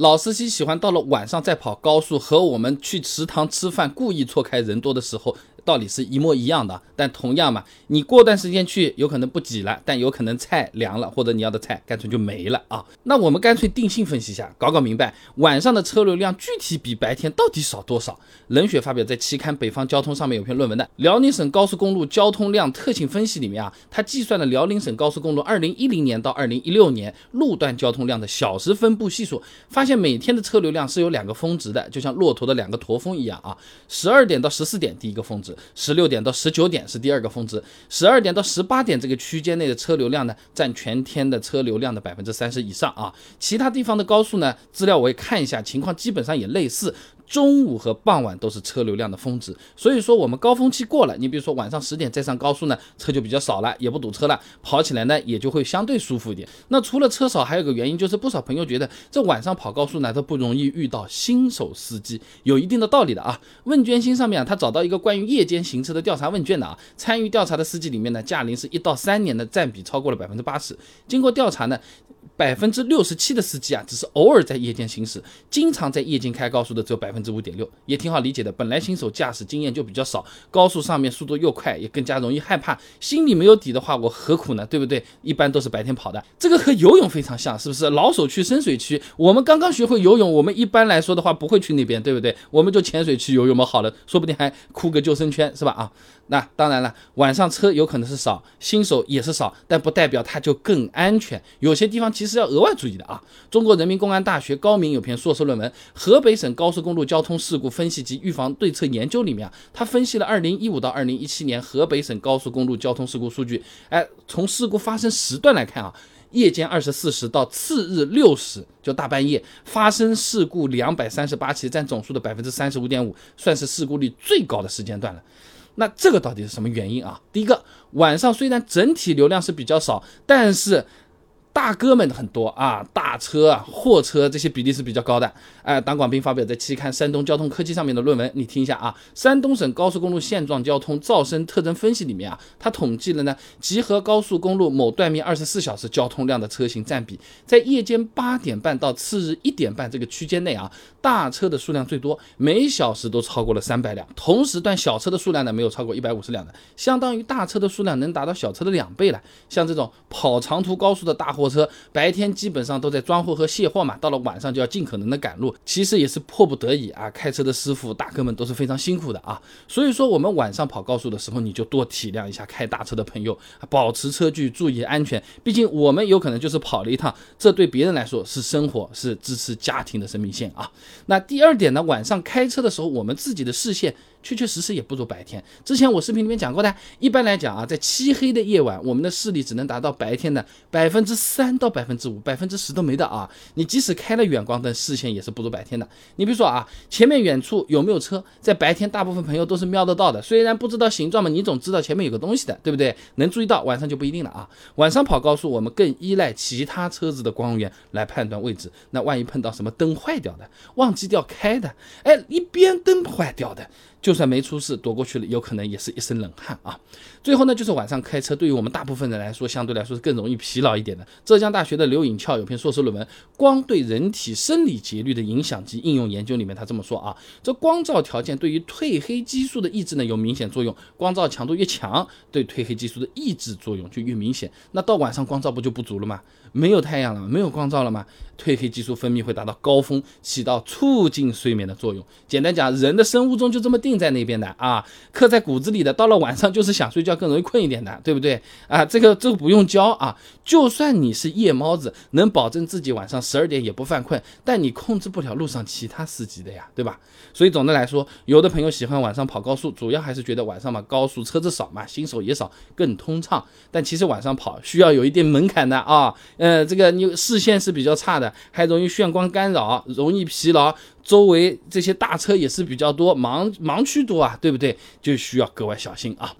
老司机喜欢到了晚上再跑高速，和我们去食堂吃饭故意错开人多的时候。道理是一模一样的，但同样嘛，你过段时间去有可能不挤了，但有可能菜凉了，或者你要的菜干脆就没了啊。那我们干脆定性分析一下，搞搞明白，晚上的车流量具体比白天到底少多少？冷血发表在期刊《北方交通》上面有篇论文的《辽宁省高速公路交通量特性分析》里面啊，他计算了辽宁省高速公路2010年到2016年路段交通量的小时分布系数，发现每天的车流量是有两个峰值的，就像骆驼的两个驼峰一样啊。十二点到十四点第一个峰值。十六点到十九点是第二个峰值，十二点到十八点这个区间内的车流量呢，占全天的车流量的百分之三十以上啊。其他地方的高速呢，资料我也看一下，情况基本上也类似。中午和傍晚都是车流量的峰值，所以说我们高峰期过了，你比如说晚上十点再上高速呢，车就比较少了，也不堵车了，跑起来呢也就会相对舒服一点。那除了车少，还有个原因就是不少朋友觉得这晚上跑高速呢都不容易遇到新手司机，有一定的道理的啊。问卷星上面啊，他找到一个关于夜间行车的调查问卷的啊，参与调查的司机里面呢，驾龄是一到三年的占比超过了百分之八十。经过调查呢。百分之六十七的司机啊，只是偶尔在夜间行驶，经常在夜间开高速的只有百分之五点六，也挺好理解的。本来新手驾驶经验就比较少，高速上面速度又快，也更加容易害怕，心里没有底的话，我何苦呢？对不对？一般都是白天跑的，这个和游泳非常像，是不是？老手去深水区，我们刚刚学会游泳，我们一般来说的话不会去那边，对不对？我们就潜水去游泳嘛，好了，说不定还哭个救生圈，是吧？啊。那当然了，晚上车有可能是少，新手也是少，但不代表它就更安全。有些地方其实要额外注意的啊。中国人民公安大学高明有篇硕士论文《河北省高速公路交通事故分析及预防对策研究》里面啊，他分析了2015到2017年河北省高速公路交通事故数据。哎，从事故发生时段来看啊，夜间二十四时到次日六时，就大半夜发生事故两百三十八起，占总数的百分之三十五点五，算是事故率最高的时间段了。那这个到底是什么原因啊？第一个，晚上虽然整体流量是比较少，但是。大哥们很多啊，大车啊，货车这些比例是比较高的。哎，党广兵发表在期刊《山东交通科技》上面的论文，你听一下啊，《山东省高速公路现状交通噪声特征分析》里面啊，它统计了呢，集合高速公路某段面二十四小时交通量的车型占比，在夜间八点半到次日一点半这个区间内啊，大车的数量最多，每小时都超过了三百辆，同时段小车的数量呢没有超过一百五十辆的，相当于大车的数量能达到小车的两倍了。像这种跑长途高速的大货车白天基本上都在装货和卸货嘛，到了晚上就要尽可能的赶路，其实也是迫不得已啊。开车的师傅大哥们都是非常辛苦的啊，所以说我们晚上跑高速的时候，你就多体谅一下开大车的朋友，保持车距，注意安全。毕竟我们有可能就是跑了一趟，这对别人来说是生活，是支持家庭的生命线啊。那第二点呢，晚上开车的时候，我们自己的视线。确确实实也不如白天。之前我视频里面讲过的，一般来讲啊，在漆黑的夜晚，我们的视力只能达到白天的百分之三到百分之五，百分之十都没的啊。你即使开了远光灯，视线也是不如白天的。你比如说啊，前面远处有没有车，在白天大部分朋友都是瞄得到的，虽然不知道形状嘛，你总知道前面有个东西的，对不对？能注意到，晚上就不一定了啊。晚上跑高速，我们更依赖其他车子的光源来判断位置。那万一碰到什么灯坏掉的，忘记掉开的，哎，一边灯坏掉的。就算没出事，躲过去了，有可能也是一身冷汗啊。最后呢，就是晚上开车，对于我们大部分人来说，相对来说是更容易疲劳一点的。浙江大学的刘颖翘有篇硕士论文《光对人体生理节律的影响及应用研究》里面，他这么说啊：这光照条件对于褪黑激素的抑制呢有明显作用，光照强度越强，对褪黑激素的抑制作用就越明显。那到晚上光照不就不足了吗？没有太阳了，没有光照了吗？褪黑激素分泌会达到高峰，起到促进睡眠的作用。简单讲，人的生物钟就这么定定在那边的啊，刻在骨子里的。到了晚上就是想睡觉更容易困一点的，对不对啊？这个这个不用教啊。就算你是夜猫子，能保证自己晚上十二点也不犯困，但你控制不了路上其他司机的呀，对吧？所以总的来说，有的朋友喜欢晚上跑高速，主要还是觉得晚上嘛高速车子少嘛，新手也少，更通畅。但其实晚上跑需要有一定门槛的啊。呃，这个你视线是比较差的，还容易眩光干扰，容易疲劳，周围这些大车也是比较多，盲盲区多啊，对不对？就需要格外小心啊。